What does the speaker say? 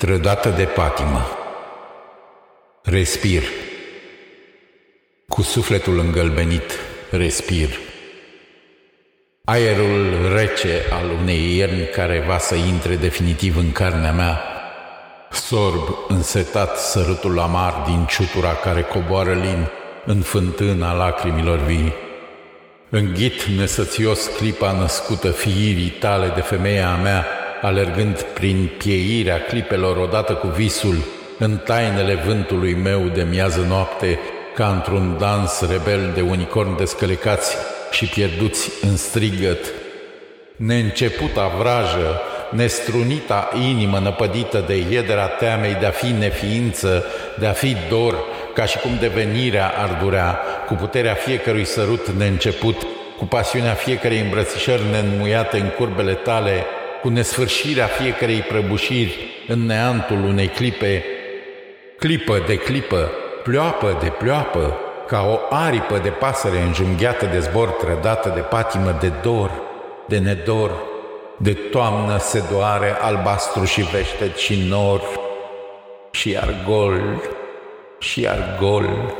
Trădată de patimă. Respir. Cu sufletul îngălbenit Respir. Aerul rece al unei ierni care va să intre definitiv în carnea mea Sorb însetat sărutul amar din ciutura care coboară lin în fântâna lacrimilor vii. Înghit nesățios clipa născută fiirii tale de femeia a mea, alergând prin pieirea clipelor odată cu visul, în tainele vântului meu de miază noapte, ca într-un dans rebel de unicorni descălecați și pierduți în strigăt. Neînceputa vrajă, nestrunita inimă năpădită de iedera teamei de a fi neființă, de a fi dor, ca și cum devenirea ar durea, cu puterea fiecărui sărut neînceput, cu pasiunea fiecărei îmbrățișări neînmuiate în curbele tale, cu nesfârșirea fiecarei prăbușiri în neantul unei clipe, clipă de clipă, ploapă de ploapă, ca o aripă de pasăre înjunghiată de zbor trădată de patimă de dor, de nedor, de toamnă sedoare, albastru și veștet și nor, și argol, și argol.